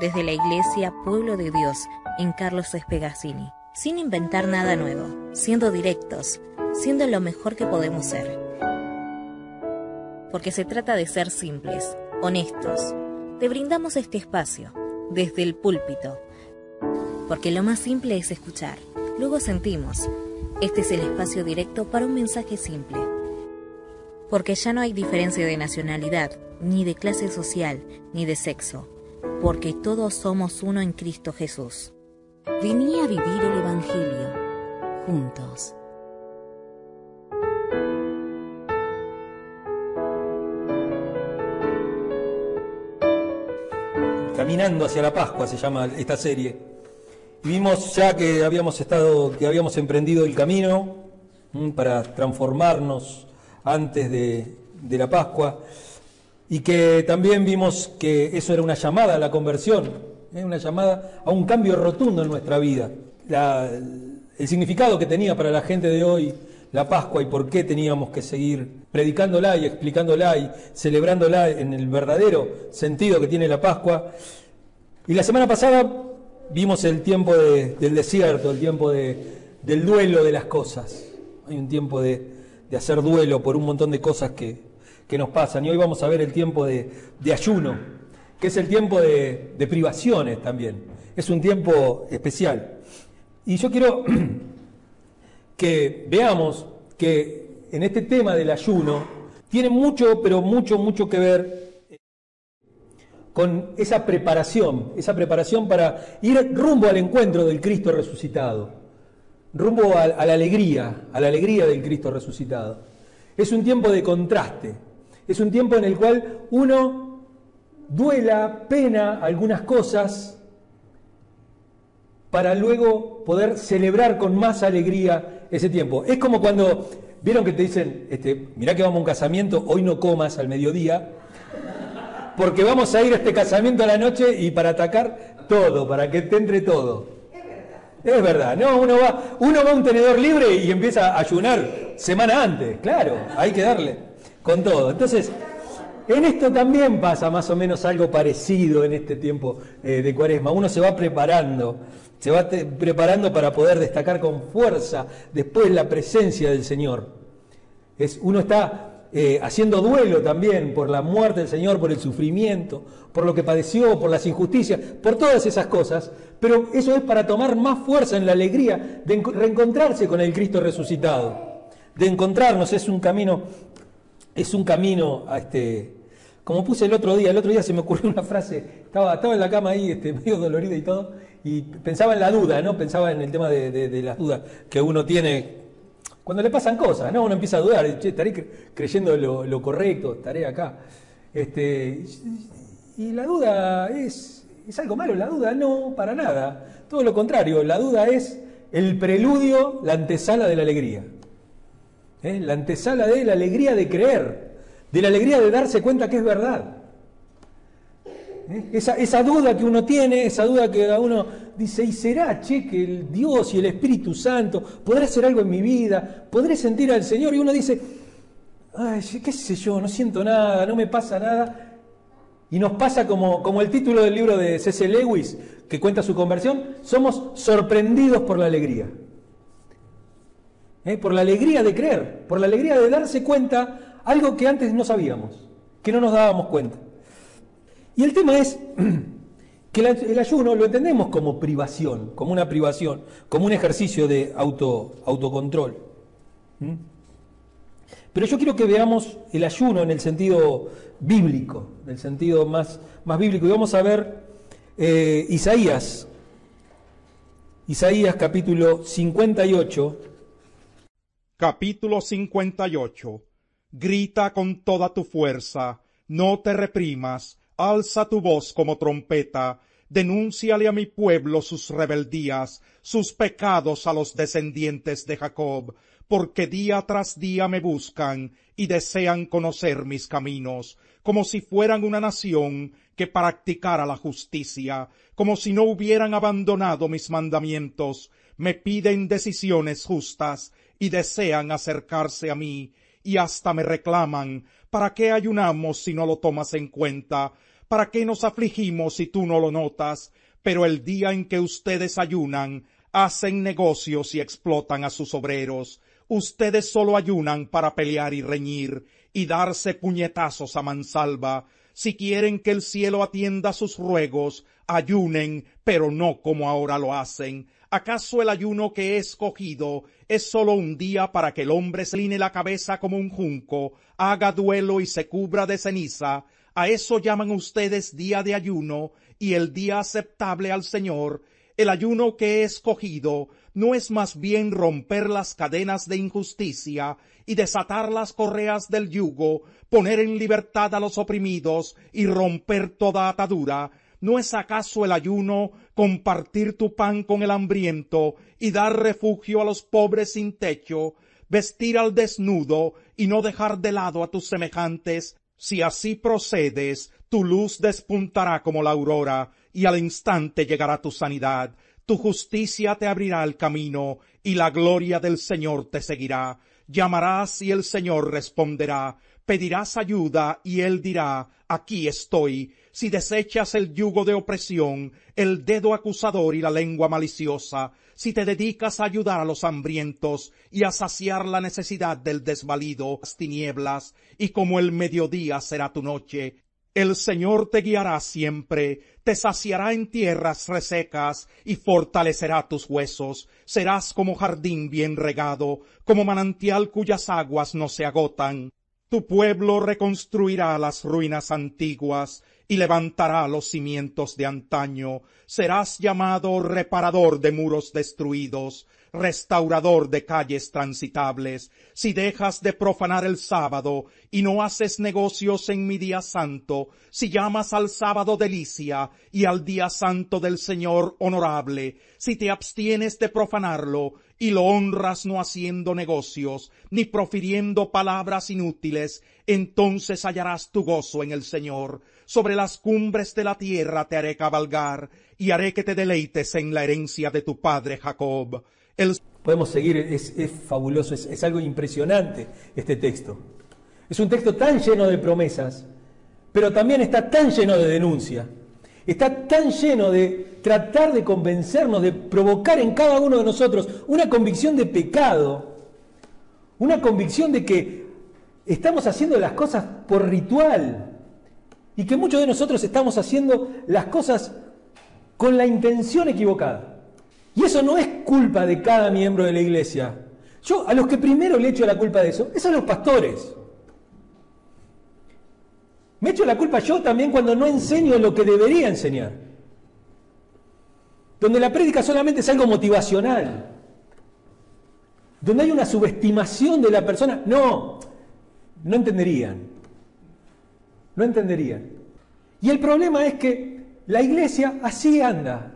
desde la iglesia Pueblo de Dios en Carlos Espegazzini, sin inventar nada nuevo, siendo directos, siendo lo mejor que podemos ser. Porque se trata de ser simples, honestos. Te brindamos este espacio, desde el púlpito. Porque lo más simple es escuchar, luego sentimos. Este es el espacio directo para un mensaje simple. Porque ya no hay diferencia de nacionalidad, ni de clase social, ni de sexo. Porque todos somos uno en Cristo Jesús. Vení a vivir el Evangelio juntos. Caminando hacia la Pascua se llama esta serie. Vimos ya que habíamos estado, que habíamos emprendido el camino para transformarnos antes de, de la Pascua y que también vimos que eso era una llamada a la conversión, ¿eh? una llamada a un cambio rotundo en nuestra vida. el significado que tenía para la gente de hoy la Pascua y por qué teníamos que seguir predicándola y explicándola y celebrándola en el verdadero sentido que tiene la Pascua. Y la semana pasada vimos el tiempo del desierto, el tiempo del duelo de las cosas. Hay un tiempo de, hacer duelo por un montón de cosas que, nos pasan. Y hoy vamos a ver el tiempo de, ayuno, que es el tiempo de privaciones también. Es un tiempo especial. Y yo quiero que veamos que en este tema del ayuno tiene mucho, pero mucho, mucho que ver con esa preparación, esa preparación para ir rumbo al encuentro del Cristo resucitado, rumbo a, la alegría, a la alegría del Cristo resucitado. Es un tiempo de contraste, es un tiempo en el cual uno duela, pena algunas cosas, para luego poder celebrar con más alegría ese tiempo. Es como cuando, vieron que te dicen, este, mirá que vamos a un casamiento, hoy no comas al mediodía, porque vamos a ir a este casamiento a la noche y para atacar todo, para que te entre todo. Es verdad, no, uno va, uno va a un tenedor libre y empieza a ayunar semana antes, claro, hay que darle con todo. Entonces, en esto también pasa más o menos algo parecido en este tiempo eh, de cuaresma. Uno se va preparando se va preparando para poder destacar con fuerza después la presencia del Señor. Es, uno está eh, haciendo duelo también por la muerte del Señor, por el sufrimiento, por lo que padeció, por las injusticias, por todas esas cosas, pero eso es para tomar más fuerza en la alegría de reencontrarse con el Cristo resucitado, de encontrarnos, es un camino, es un camino a este, como puse el otro día, el otro día se me ocurrió una frase, estaba, estaba en la cama ahí, este, medio dolorido y todo, y pensaba en la duda, ¿no? Pensaba en el tema de, las dudas que uno tiene cuando le pasan cosas, ¿no? Uno empieza a dudar, estaré creyendo lo, correcto, estaré acá. Este, y la duda es, es algo malo, la duda no, para nada. Todo lo contrario, la duda es el preludio, la antesala de la alegría. ¿Eh? La antesala de la alegría de creer, de la alegría de darse cuenta que es verdad. ¿Eh? Esa, duda que uno tiene, esa duda que uno dice, ¿y será, che, que el Dios y el Espíritu Santo podrá hacer algo en mi vida? ¿Podré sentir al Señor? Y uno dice, qué sé yo, no siento nada, no me pasa nada. Y nos pasa como, como el título del libro de C.C. Lewis, que cuenta su conversión, somos sorprendidos por la alegría. ¿Eh? Por la alegría de creer, por la alegría de darse cuenta algo que antes no sabíamos, que no nos dábamos cuenta. Y el tema es que el ayuno lo entendemos como privación, como una privación, como un ejercicio de auto, autocontrol. Pero yo quiero que veamos el ayuno en el sentido bíblico, en el sentido más, más bíblico. Y vamos a ver eh, Isaías, Isaías capítulo 58. Capítulo 58. Grita con toda tu fuerza, no te reprimas, alza tu voz como trompeta, denúnciale a mi pueblo sus rebeldías, sus pecados a los descendientes de Jacob, porque día tras día me buscan y desean conocer mis caminos, como si fueran una nación que practicara la justicia, como si no hubieran abandonado mis mandamientos, me piden decisiones justas y desean acercarse a mí, y hasta me reclaman, ¿para qué ayunamos si no lo tomas en cuenta? ¿para qué nos afligimos si tú no lo notas? Pero el día en que ustedes ayunan, hacen negocios y explotan a sus obreros. Ustedes solo ayunan para pelear y reñir y darse puñetazos a mansalva. Si quieren que el cielo atienda sus ruegos, ayunen, pero no como ahora lo hacen. ¿Acaso el ayuno que he escogido es solo un día para que el hombre se line la cabeza como un junco, haga duelo y se cubra de ceniza? A eso llaman ustedes día de ayuno y el día aceptable al Señor. El ayuno que he escogido no es más bien romper las cadenas de injusticia y desatar las correas del yugo, poner en libertad a los oprimidos y romper toda atadura, ¿No es acaso el ayuno compartir tu pan con el hambriento y dar refugio a los pobres sin techo, vestir al desnudo y no dejar de lado a tus semejantes? Si así procedes, tu luz despuntará como la aurora y al instante llegará tu sanidad. Tu justicia te abrirá el camino y la gloria del Señor te seguirá. Llamarás y el Señor responderá. Pedirás ayuda y él dirá, aquí estoy si desechas el yugo de opresión, el dedo acusador y la lengua maliciosa, si te dedicas a ayudar a los hambrientos y a saciar la necesidad del desvalido, las tinieblas, y como el mediodía será tu noche, el Señor te guiará siempre, te saciará en tierras resecas y fortalecerá tus huesos. Serás como jardín bien regado, como manantial cuyas aguas no se agotan. Tu pueblo reconstruirá las ruinas antiguas, y levantará los cimientos de antaño. Serás llamado reparador de muros destruidos, restaurador de calles transitables, si dejas de profanar el sábado y no haces negocios en mi día santo, si llamas al sábado delicia y al día santo del Señor honorable, si te abstienes de profanarlo y lo honras no haciendo negocios, ni profiriendo palabras inútiles, entonces hallarás tu gozo en el Señor. Sobre las cumbres de la tierra te haré cabalgar, y haré que te deleites en la herencia de tu padre Jacob. Podemos seguir, es, fabuloso, es, algo impresionante este texto. Es un texto tan lleno de promesas, pero también está tan lleno de denuncia. Está tan lleno de tratar de convencernos, de provocar en cada uno de nosotros una convicción de pecado, una convicción de que estamos haciendo las cosas por ritual y que muchos de nosotros estamos haciendo las cosas con la intención equivocada. Y eso no es culpa de cada miembro de la iglesia. Yo a los que primero le echo la culpa de eso, es a los pastores. Me echo la culpa yo también cuando no enseño lo que debería enseñar. Donde la prédica solamente es algo motivacional. Donde hay una subestimación de la persona. No, no entenderían. No entenderían. Y el problema es que la iglesia así anda.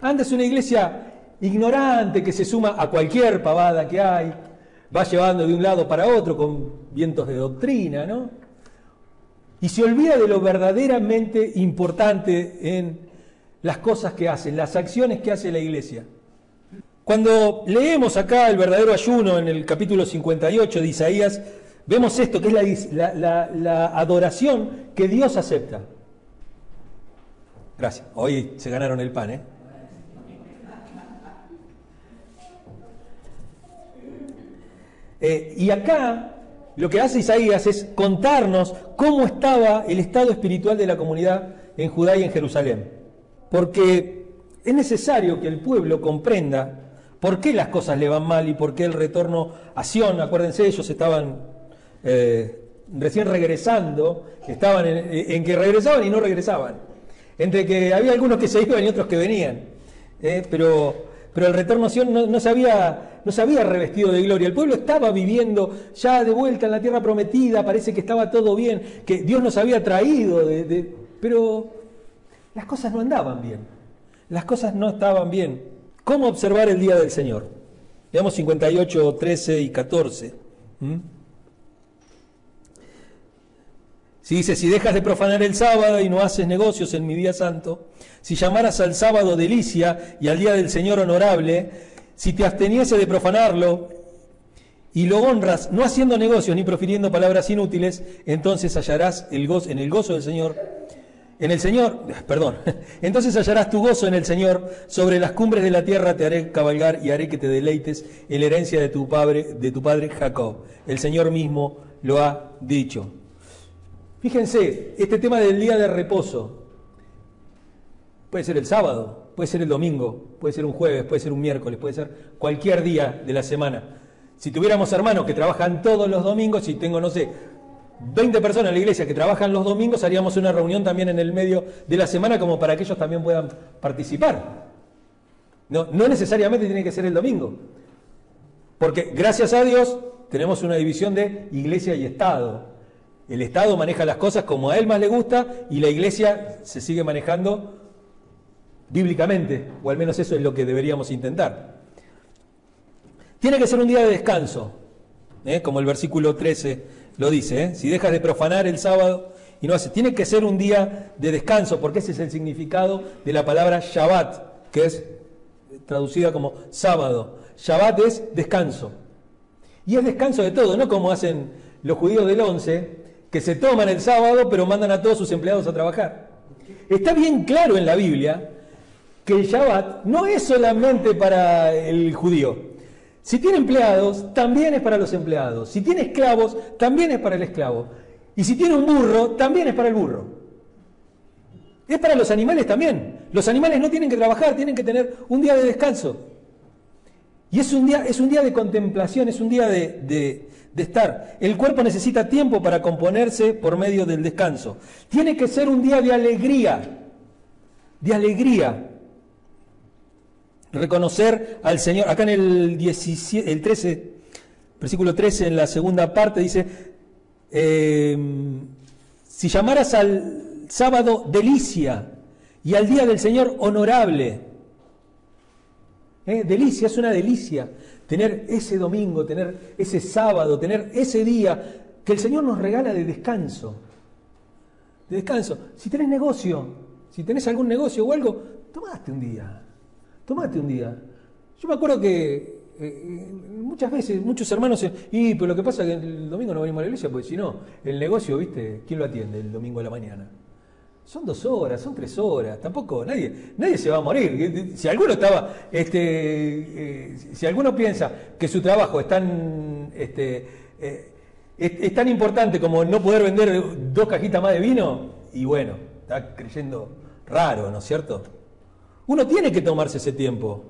Anda es una iglesia ignorante que se suma a cualquier pavada que hay, va llevando de un lado para otro con vientos de doctrina, ¿no? Y se olvida de lo verdaderamente importante en las cosas que hacen, las acciones que hace la iglesia. Cuando leemos acá el verdadero ayuno en el capítulo 58 de Isaías, vemos esto, que es la, la adoración que Dios acepta. Gracias. Hoy se ganaron el pan, ¿eh? Eh, y acá lo que hace Isaías es contarnos cómo estaba el estado espiritual de la comunidad en Judá y en Jerusalén. Porque es necesario que el pueblo comprenda por qué las cosas le van mal y por qué el retorno a Sion, acuérdense, ellos estaban eh, recién regresando, estaban en, que regresaban y no regresaban. Entre que había algunos que se iban y otros que venían. Eh, pero pero el retorno a Sion no, se había, no se había revestido de gloria. El pueblo estaba viviendo ya de vuelta en la tierra prometida, parece que estaba todo bien, que Dios nos había traído, de, pero las cosas no andaban bien. Las cosas no estaban bien. ¿Cómo observar el día del Señor? Veamos 58, 13 y 14. Si dice, si dejas de profanar el sábado y no haces negocios en mi día santo, si llamaras al sábado delicia y al día del Señor honorable, si te absteniese de profanarlo y lo honras no haciendo negocios ni profiriendo palabras inútiles, entonces hallarás el gozo, en el gozo del Señor en el Señor, perdón, entonces hallarás tu gozo en el Señor, sobre las cumbres de la tierra te haré cabalgar y haré que te deleites en la herencia de tu padre, de tu padre Jacob. El Señor mismo lo ha dicho. Fíjense, este tema del día de reposo puede ser el sábado, puede ser el domingo, puede ser un jueves, puede ser un miércoles, puede ser cualquier día de la semana. Si tuviéramos hermanos que trabajan todos los domingos, si tengo, no sé, 20 personas en la iglesia que trabajan los domingos, haríamos una reunión también en el medio de la semana como para que ellos también puedan participar. No, no necesariamente tiene que ser el domingo. Porque gracias a Dios tenemos una división de iglesia y Estado. El Estado maneja las cosas como a él más le gusta y la iglesia se sigue manejando bíblicamente, o al menos eso es lo que deberíamos intentar. Tiene que ser un día de descanso, ¿eh? como el versículo 13 lo dice, ¿eh? si dejas de profanar el sábado y no haces, tiene que ser un día de descanso, porque ese es el significado de la palabra Shabbat, que es traducida como sábado. Shabbat es descanso. Y es descanso de todo, no como hacen los judíos del 11, que se toman el sábado pero mandan a todos sus empleados a trabajar. Está bien claro en la Biblia que el Shabbat no es solamente para el judío. Si tiene empleados, también es para los empleados. Si tiene esclavos, también es para el esclavo. Y si tiene un burro, también es para el burro. Es para los animales también. Los animales no tienen que trabajar, tienen que tener un día de descanso. Y es un día, es un día de contemplación, es un día de, de estar. El cuerpo necesita tiempo para componerse por medio del descanso. Tiene que ser un día de alegría, de alegría reconocer al Señor. Acá en el, 17, el 13, versículo 13, en la segunda parte, dice, em, si llamaras al sábado delicia y al día del Señor honorable, ¿eh? delicia, es una delicia tener ese domingo, tener ese sábado, tener ese día que el Señor nos regala de descanso. De descanso. Si tenés negocio, si tenés algún negocio o algo, tomaste un día. Tomate un día. Yo me acuerdo que eh, muchas veces, muchos hermanos, y pero lo que pasa es que el domingo no venimos a la iglesia, porque si no, el negocio, ¿viste? ¿Quién lo atiende el domingo de la mañana? Son dos horas, son tres horas, tampoco nadie, nadie se va a morir. Si alguno estaba, este, eh, si alguno piensa que su trabajo es tan, este, eh, es tan importante como no poder vender dos cajitas más de vino, y bueno, está creyendo raro, ¿no es cierto? Uno tiene que tomarse ese tiempo,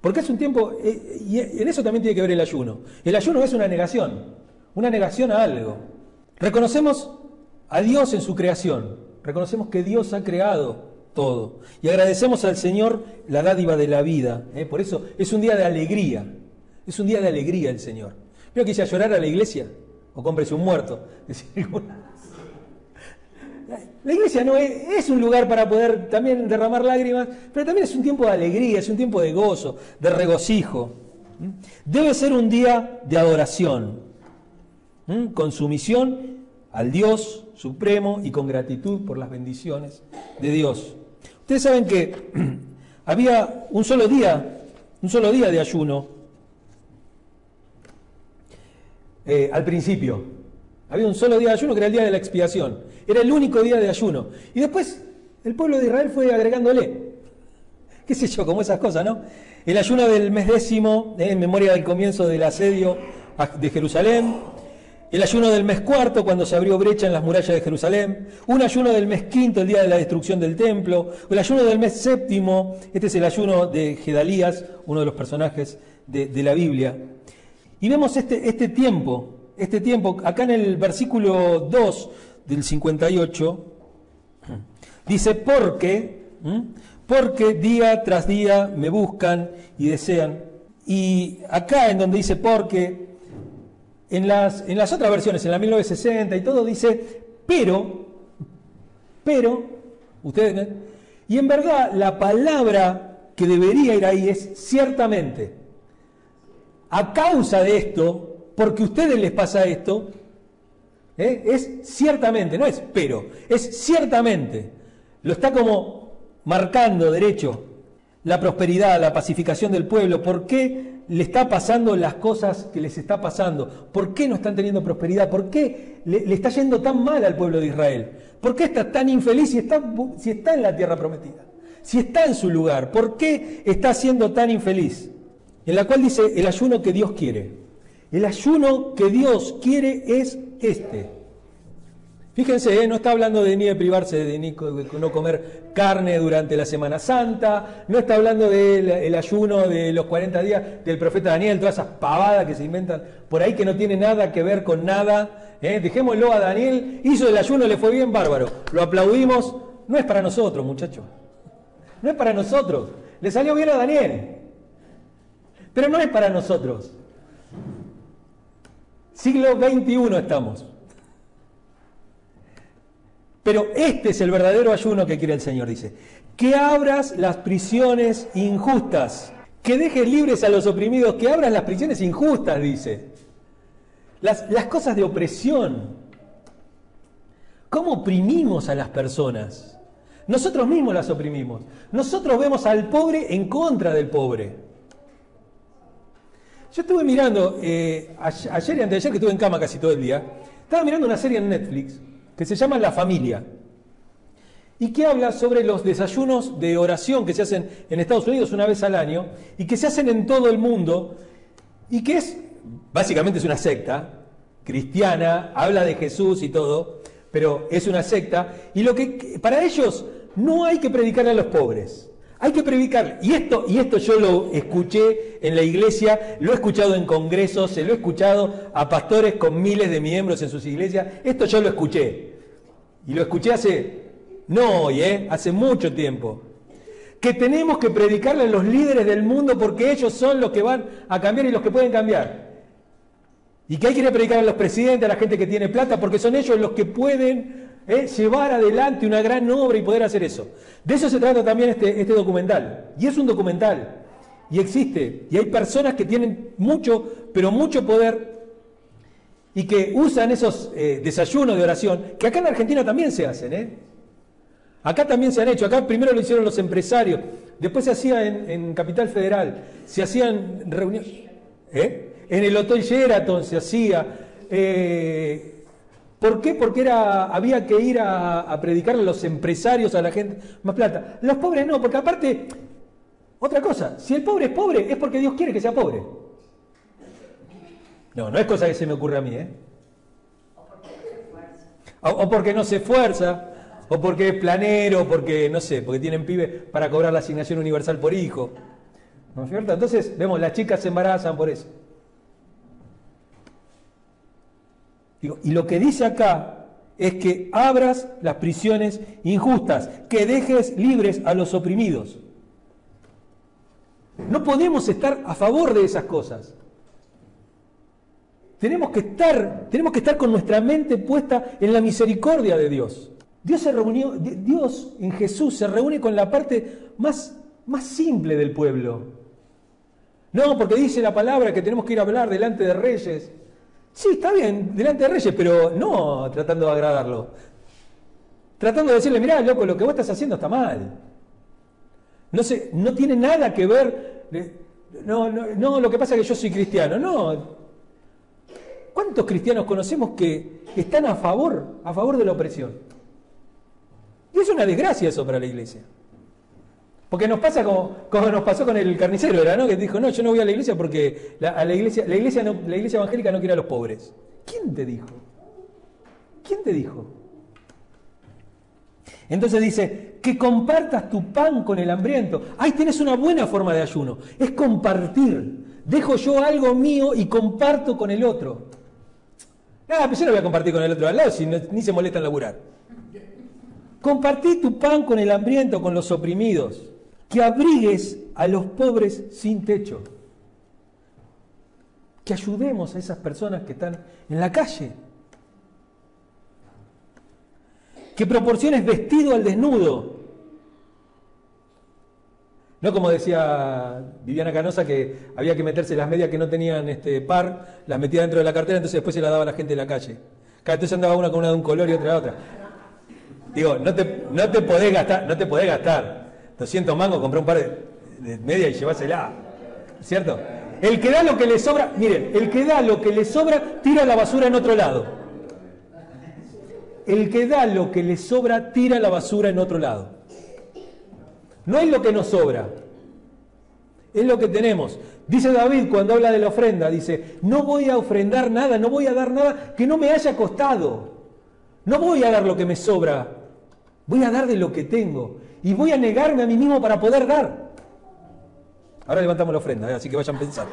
porque es un tiempo, eh, y en eso también tiene que ver el ayuno. El ayuno es una negación, una negación a algo. Reconocemos a Dios en su creación, reconocemos que Dios ha creado todo y agradecemos al Señor la dádiva de la vida. ¿eh? Por eso es un día de alegría, es un día de alegría el Señor. Veo que llorar a la iglesia o cómprese un muerto. La iglesia no es, un lugar para poder también derramar lágrimas, pero también es un tiempo de alegría, es un tiempo de gozo, de regocijo. Debe ser un día de adoración, con sumisión al Dios supremo y con gratitud por las bendiciones de Dios. Ustedes saben que había un solo día, un solo día de ayuno eh, al principio. Había un solo día de ayuno que era el día de la expiación. Era el único día de ayuno. Y después el pueblo de Israel fue agregándole. ¿Qué sé yo? Como esas cosas, ¿no? El ayuno del mes décimo, eh, en memoria del comienzo del asedio de Jerusalén. El ayuno del mes cuarto, cuando se abrió brecha en las murallas de Jerusalén. Un ayuno del mes quinto, el día de la destrucción del templo. El ayuno del mes séptimo, este es el ayuno de Gedalías, uno de los personajes de, de la Biblia. Y vemos este, este tiempo este tiempo, acá en el versículo 2 del 58, dice, porque, porque día tras día me buscan y desean. Y acá en donde dice porque, en las, en las otras versiones, en la 1960 y todo, dice, pero, pero, ustedes, y en verdad la palabra que debería ir ahí es ciertamente. A causa de esto, porque a ustedes les pasa esto, ¿eh? es ciertamente, no es pero, es ciertamente. Lo está como marcando derecho la prosperidad, la pacificación del pueblo. ¿Por qué le está pasando las cosas que les está pasando? ¿Por qué no están teniendo prosperidad? ¿Por qué le, está yendo tan mal al pueblo de Israel? ¿Por qué está tan infeliz si está, si está en la tierra prometida? Si está en su lugar, ¿por qué está siendo tan infeliz? En la cual dice el ayuno que Dios quiere. El ayuno que Dios quiere es este. Fíjense, ¿eh? no está hablando de ni de privarse de, no comer carne durante la Semana Santa, no está hablando del ayuno de los 40 días del profeta Daniel, todas esas pavadas que se inventan por ahí que no tiene nada que ver con nada. ¿eh? Dejémoslo a Daniel, hizo el ayuno, le fue bien bárbaro, lo aplaudimos, no es para nosotros muchachos, no es para nosotros, le salió bien a Daniel, pero no es para nosotros. Siglo XXI estamos. Pero este es el verdadero ayuno que quiere el Señor, dice. Que abras las prisiones injustas, que dejes libres a los oprimidos, que abras las prisiones injustas, dice. Las, las cosas de opresión. ¿Cómo oprimimos a las personas? Nosotros mismos las oprimimos. Nosotros vemos al pobre en contra del pobre. Yo estuve mirando, eh, ayer y antes de ayer, que estuve en cama casi todo el día, estaba mirando una serie en Netflix que se llama La Familia y que habla sobre los desayunos de oración que se hacen en Estados Unidos una vez al año y que se hacen en todo el mundo y que es, básicamente es una secta cristiana, habla de Jesús y todo, pero es una secta y lo que para ellos no hay que predicar a los pobres. Hay que predicar, y esto, y esto yo lo escuché en la iglesia, lo he escuchado en congresos, se lo he escuchado a pastores con miles de miembros en sus iglesias, esto yo lo escuché. Y lo escuché hace, no hoy, ¿eh? hace mucho tiempo. Que tenemos que predicarle a los líderes del mundo porque ellos son los que van a cambiar y los que pueden cambiar. Y que hay que predicar a los presidentes, a la gente que tiene plata, porque son ellos los que pueden ¿eh? llevar adelante una gran obra y poder hacer eso. De eso se trata también este, este documental. Y es un documental. Y existe. Y hay personas que tienen mucho, pero mucho poder y que usan esos eh, desayunos de oración, que acá en Argentina también se hacen. ¿eh? Acá también se han hecho. Acá primero lo hicieron los empresarios. Después se hacía en, Capital Federal. Se hacían reuniones. En el Hotel Sheraton se hacía. ¿Por qué? Porque era, había que ir a, predicarle a los empresarios, a la gente más plata. Los pobres no, porque aparte, otra cosa, si el pobre es pobre es porque Dios quiere que sea pobre. No, no es cosa que se me ocurre a mí, ¿eh? O, porque no se esfuerza, o porque es planero, o porque, no sé, porque tienen pibes para cobrar la asignación universal por hijo. ¿No es cierto? Entonces, vemos, las chicas se embarazan por eso. Y lo que dice acá es que abras las prisiones injustas, que dejes libres a los oprimidos. No podemos estar a favor de esas cosas. Tenemos que estar, tenemos que estar con nuestra mente puesta en la misericordia de Dios. Dios se reunió, Dios en Jesús se reúne con la parte más, más simple del pueblo. No, porque dice la palabra que tenemos que ir a hablar delante de reyes, Sí, está bien, delante de Reyes, pero no tratando de agradarlo. Tratando de decirle, mirá, loco, lo que vos estás haciendo está mal. No, sé, no tiene nada que ver. No, no, no, lo que pasa es que yo soy cristiano. No. ¿Cuántos cristianos conocemos que están a favor, a favor de la opresión? Y es una desgracia eso para la iglesia. Porque nos pasa como, nos pasó con el carnicero, ¿era, ¿no? Que dijo, no, yo no voy a la iglesia porque la, a la iglesia, la iglesia, la iglesia evangélica no quiere a los pobres. ¿Quién te dijo? ¿Quién te dijo? Entonces dice, que compartas tu pan con el hambriento. Ahí tenés una buena forma de ayuno. Es compartir. Dejo yo algo mío y comparto con el otro. Nada, pues yo no voy a compartir con el otro al lado si ni se molesta en laburar. Compartí tu pan con el hambriento, con los oprimidos que abrigues a los pobres sin techo, que ayudemos a esas personas que están en la calle, que proporciones vestido al desnudo. No como decía Viviana Canosa que había que meterse las medias que no tenían este par, las metía dentro de la cartera, entonces después se las daba a la gente de la calle. Cada vez andaba una con una de un color y otra de otra. Digo, no te, no te podés gastar, no te podés gastar 200 mangos, compré un par de, medias y llevásela. ¿Cierto? El que da lo que le sobra, miren, el que da lo que le sobra, tira la basura en otro lado. El que da lo que le sobra, tira la basura en otro lado. No es lo que nos sobra, es lo que tenemos. Dice David cuando habla de la ofrenda, dice, no voy a ofrendar nada, no voy a dar nada que no me haya costado. No voy a dar lo que me sobra, voy a dar de lo que tengo. Y voy a negarme a mí mismo para poder dar. Ahora levantamos la ofrenda, ¿eh? así que vayan pensando.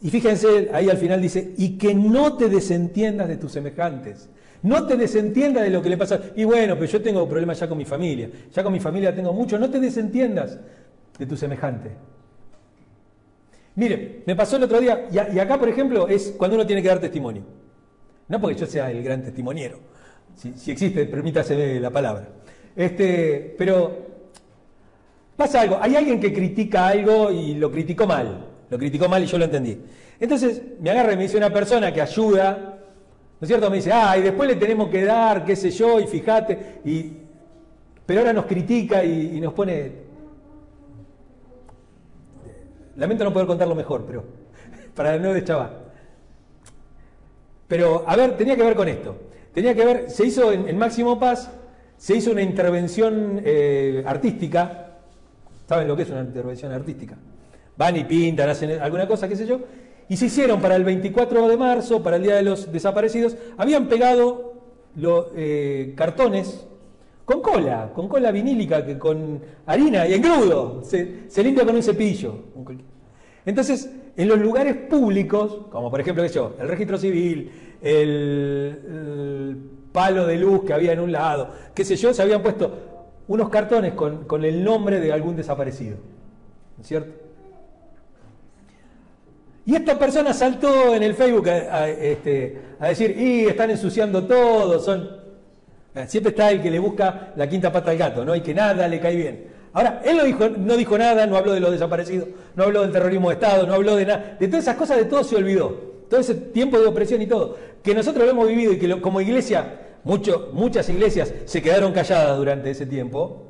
Y fíjense, ahí al final dice, y que no te desentiendas de tus semejantes. No te desentiendas de lo que le pasa. Y bueno, pero yo tengo problemas ya con mi familia. Ya con mi familia tengo mucho. No te desentiendas de tu semejante. Mire, me pasó el otro día, y, acá, por ejemplo, es cuando uno tiene que dar testimonio. No porque yo sea el gran testimoniero. Si, existe, permítase la palabra. Este, pero pasa algo. Hay alguien que critica algo y lo criticó mal. Lo criticó mal y yo lo entendí. Entonces me agarra y me dice una persona que ayuda ¿No es cierto? Me dice, ah, y después le tenemos que dar, qué sé yo, y fíjate, y... pero ahora nos critica y, nos pone... Lamento no poder contarlo mejor, pero para nuevo chaval. Pero, a ver, tenía que ver con esto. Tenía que ver, se hizo en, Máximo Paz, se hizo una intervención eh, artística. ¿Saben lo que es una intervención artística? Van y pintan, hacen alguna cosa, qué sé yo, y se hicieron para el 24 de marzo, para el Día de los Desaparecidos, habían pegado los eh, cartones con cola, con cola vinílica, que con harina y engrudo. Se, se limpia con un cepillo. Entonces, en los lugares públicos, como por ejemplo yo, el registro civil, el, palo de luz que había en un lado, qué sé yo, se habían puesto unos cartones con, el nombre de algún desaparecido. ¿No es cierto? Y esta persona saltó en el Facebook a, este, decir, y están ensuciando todo, son... Eh, siempre está el que le busca la quinta pata al gato, ¿no? Y que nada le cae bien. Ahora, él no dijo, no dijo nada, no habló de los desaparecidos, no habló del terrorismo de Estado, no habló de nada, de todas esas cosas, de todo se olvidó. Todo ese tiempo de opresión y todo, que nosotros lo hemos vivido y que como iglesia, muchas iglesias se quedaron calladas durante ese tiempo,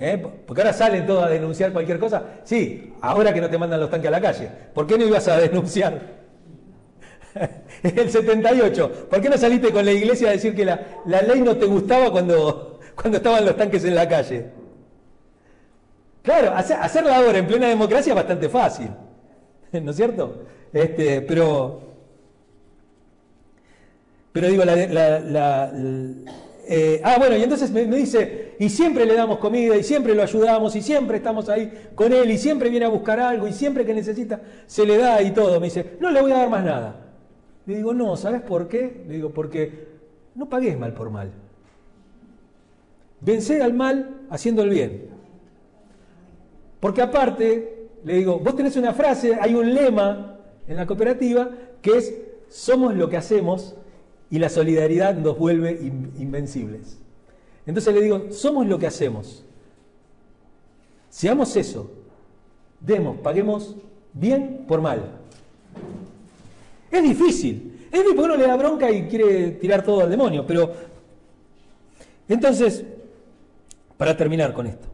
¿Eh? Porque ahora salen todos a denunciar cualquier cosa. Sí, ahora que no te mandan los tanques a la calle. ¿Por qué no ibas a denunciar? el 78. ¿Por qué no saliste con la iglesia a decir que la, ley no te gustaba cuando, cuando estaban los tanques en la calle? Claro, hacer, hacerla ahora en plena democracia es bastante fácil. ¿No es cierto? Este, pero, pero digo, la, eh, ah, bueno, y entonces me, dice, y siempre le damos comida, y siempre lo ayudamos, y siempre estamos ahí con él, y siempre viene a buscar algo, y siempre que necesita se le da y todo. Me dice, no le voy a dar más nada. Le digo, no, ¿sabes por qué? Le digo, porque no pagues mal por mal. Vencer al mal haciendo el bien. Porque aparte, le digo, vos tenés una frase, hay un lema en la cooperativa que es, somos lo que hacemos y la solidaridad nos vuelve invencibles. Entonces le digo, somos lo que hacemos. Seamos eso. Demos, paguemos bien por mal. Es difícil. Es difícil porque uno le da bronca y quiere tirar todo al demonio. Pero entonces, para terminar con esto.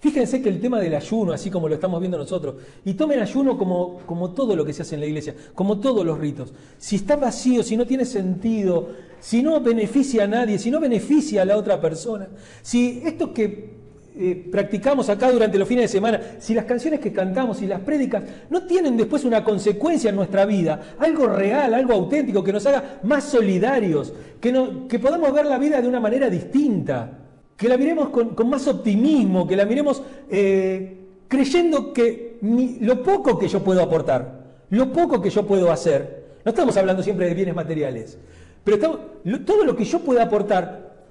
Fíjense que el tema del ayuno, así como lo estamos viendo nosotros, y tomen ayuno como, como todo lo que se hace en la iglesia, como todos los ritos. Si está vacío, si no tiene sentido, si no beneficia a nadie, si no beneficia a la otra persona, si esto que eh, practicamos acá durante los fines de semana, si las canciones que cantamos y las prédicas no tienen después una consecuencia en nuestra vida, algo real, algo auténtico, que nos haga más solidarios, que, no, que podamos ver la vida de una manera distinta que la miremos con, más optimismo, que la miremos eh, creyendo que lo poco que yo puedo aportar, lo poco que yo puedo hacer, no estamos hablando siempre de bienes materiales, pero todo lo que yo pueda aportar,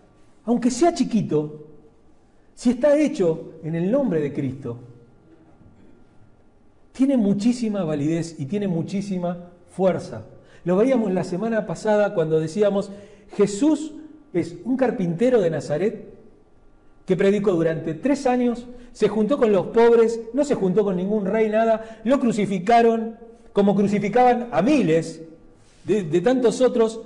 aunque sea chiquito, si está hecho en el nombre de Cristo, tiene muchísima validez y tiene muchísima fuerza. Lo veíamos la semana pasada cuando decíamos, Jesús es un carpintero de Nazaret que predicó durante tres años, se juntó con los pobres, no se juntó con ningún rey, nada, lo crucificaron como crucificaban a miles de, tantos otros.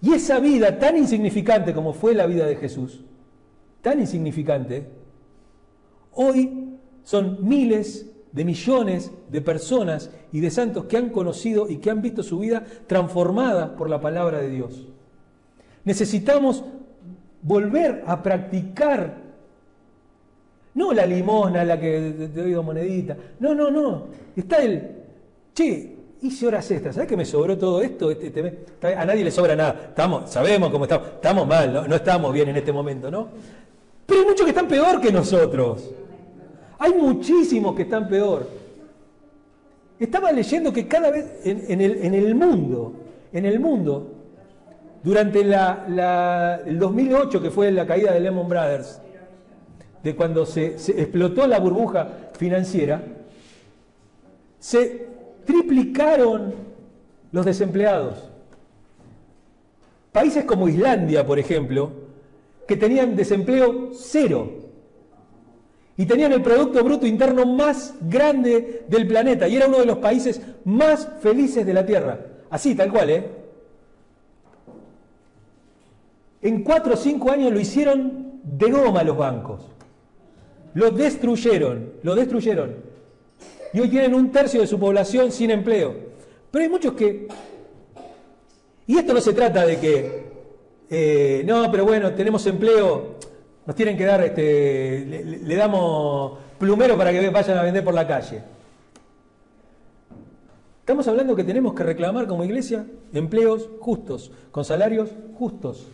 Y esa vida tan insignificante como fue la vida de Jesús, tan insignificante, hoy son miles de millones de personas y de santos que han conocido y que han visto su vida transformada por la palabra de Dios. Necesitamos volver a practicar, no la limosna, la que te doy dos moneditas, no, no, no, está el, che, hice horas extras, ¿sabes que me sobró todo esto? Este, este a nadie le sobra nada, estamos, sabemos cómo estamos, estamos mal, no, no estamos bien en este momento, ¿no? Pero hay muchos que están peor que nosotros. Hay muchísimos que están peor. Estaba leyendo que cada vez en, el, mundo, en el mundo, durante el 2008, que fue la caída de Lehman Brothers, de cuando se, explotó la burbuja financiera, se triplicaron los desempleados. Países como Islandia, por ejemplo, que tenían desempleo cero y tenían el Producto Bruto Interno más grande del planeta y era uno de los países más felices de la Tierra. Así, tal cual, ¿eh? En cuatro o cinco años lo hicieron de goma los bancos. Lo destruyeron, lo destruyeron. Y hoy tienen un tercio de su población sin empleo. Pero hay muchos que... Y esto no se trata de que, eh, no, pero bueno, tenemos empleo, nos tienen que dar, este, le, damos plumero para que vayan a vender por la calle. Estamos hablando que tenemos que reclamar como iglesia empleos justos, con salarios justos.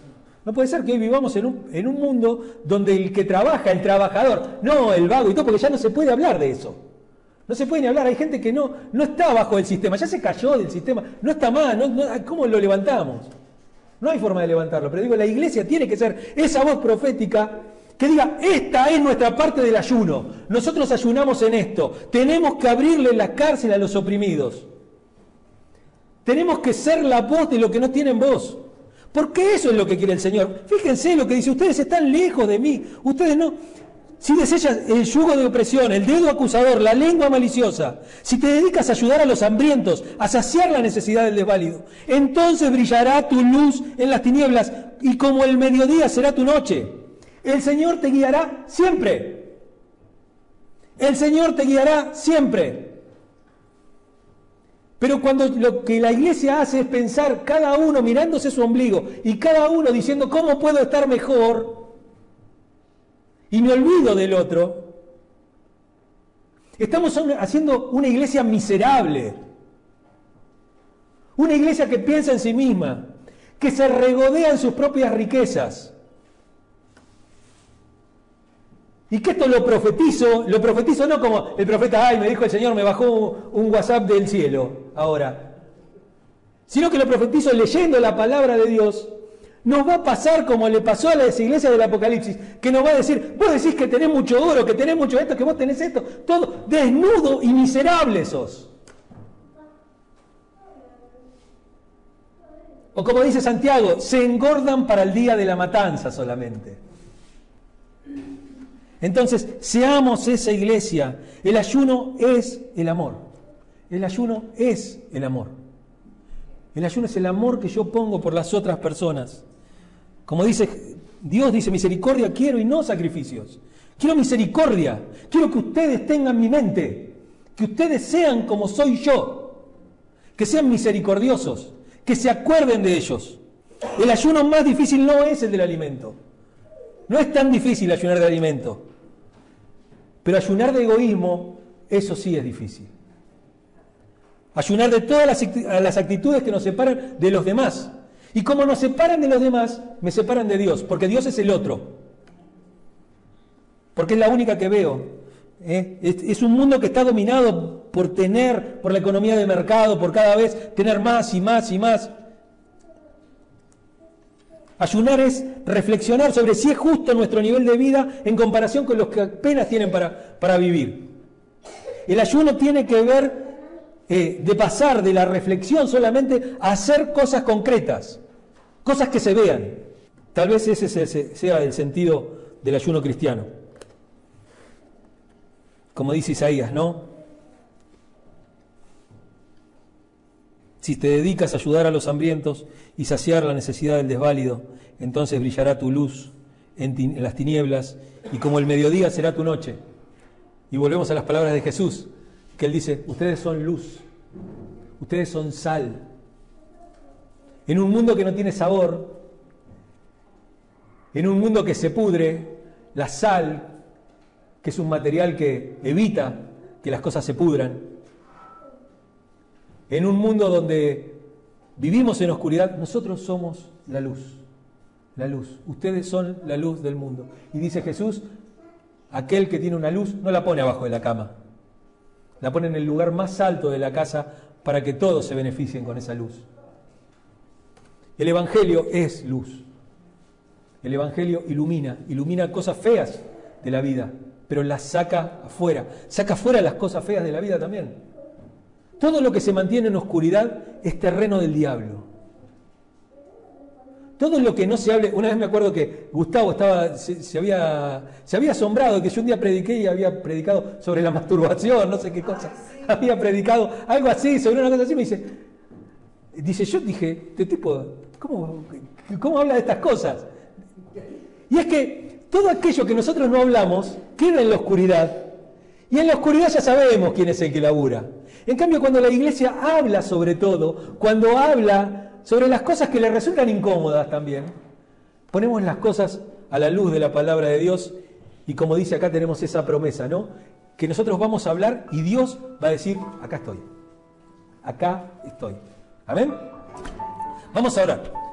No puede ser que hoy vivamos en un, en un, mundo donde el que trabaja, el trabajador, no el vago y todo, porque ya no se puede hablar de eso. No se puede ni hablar, hay gente que no, no está bajo el sistema, ya se cayó del sistema, no está más, ¿cómo lo levantamos? No hay forma de levantarlo, pero digo, la iglesia tiene que ser esa voz profética que diga, esta es nuestra parte del ayuno. Nosotros ayunamos en esto. Tenemos que abrirle la cárcel a los oprimidos. Tenemos que ser la voz de lo que no tienen voz. Porque eso es lo que quiere el Señor. Fíjense lo que dice, ustedes están lejos de mí. Ustedes no... Si desechas el yugo de opresión, el dedo acusador, la lengua maliciosa, si te dedicas a ayudar a los hambrientos, a saciar la necesidad del desválido, entonces brillará tu luz en las tinieblas y como el mediodía será tu noche. El Señor te guiará siempre. El Señor te guiará siempre. Pero cuando lo que la iglesia hace es pensar cada uno mirándose su ombligo y cada uno diciendo cómo puedo estar mejor, y me olvido del otro, estamos haciendo una iglesia miserable. Una iglesia que piensa en sí misma, que se regodea en sus propias riquezas. Y que esto lo profetizo, lo profetizo no como el profeta, ay, me dijo el Señor, me bajó un WhatsApp del cielo ahora, sino que lo profetizo leyendo la palabra de Dios nos va a pasar como le pasó a las iglesias del Apocalipsis, que nos va a decir, vos decís que tenés mucho oro, que tenés mucho esto, que vos tenés esto, todo desnudo y miserable sos. O como dice Santiago, se engordan para el día de la matanza solamente. Entonces, seamos esa iglesia. El ayuno es el amor. El ayuno es el amor. El ayuno es el amor que yo pongo por las otras personas. Como dice Dios, dice misericordia quiero y no sacrificios. Quiero misericordia. Quiero que ustedes tengan mi mente. Que ustedes sean como soy yo. Que sean misericordiosos. Que se acuerden de ellos. El ayuno más difícil no es el del alimento. No es tan difícil ayunar de alimento. Pero ayunar de egoísmo, eso sí es difícil. Ayunar de todas las actitudes que nos separan de los demás. Y como nos separan de los demás, me separan de Dios, porque Dios es el otro. Porque es la única que veo. ¿eh? Es, un mundo que está dominado por tener, por la economía de mercado, por cada vez tener más y más y más. Ayunar es reflexionar sobre si es justo nuestro nivel de vida en comparación con los que apenas tienen para, para vivir. El ayuno tiene que ver eh, de pasar de la reflexión solamente a hacer cosas concretas. Cosas que se vean. Tal vez ese sea el sentido del ayuno cristiano. Como dice Isaías, ¿no? Si te dedicas a ayudar a los hambrientos y saciar la necesidad del desválido, entonces brillará tu luz en, las tinieblas y como el mediodía será tu noche. Y volvemos a las palabras de Jesús, que él dice, ustedes son luz, ustedes son sal. En un mundo que no tiene sabor, en un mundo que se pudre, la sal, que es un material que evita que las cosas se pudran, en un mundo donde vivimos en oscuridad, nosotros somos la luz la luz. Ustedes son la luz del mundo. Y dice Jesús, aquel que tiene una luz no la pone abajo de la cama, la pone en el lugar más alto de la casa para que todos se beneficien con esa luz. El Evangelio es luz. El Evangelio ilumina, ilumina cosas feas de la vida, pero las saca afuera. Saca afuera las cosas feas de la vida también. Todo lo que se mantiene en oscuridad es terreno del diablo. Todo lo que no se hable, una vez me acuerdo que Gustavo estaba, se, había, se había asombrado que yo un día prediqué y había predicado sobre la masturbación, no sé qué cosa, había predicado algo así, sobre una cosa así, me dice, dice, yo dije, este tipo, ¿cómo, ¿cómo habla de estas cosas? Y es que todo aquello que nosotros no hablamos queda en la oscuridad, y en la oscuridad ya sabemos quién es el que labura. En cambio, cuando la iglesia habla sobre todo, cuando habla sobre las cosas que le resultan incómodas también. Ponemos las cosas a la luz de la palabra de Dios y como dice acá tenemos esa promesa, ¿no? Que nosotros vamos a hablar y Dios va a decir, acá estoy, acá estoy. Amén. Vamos a orar.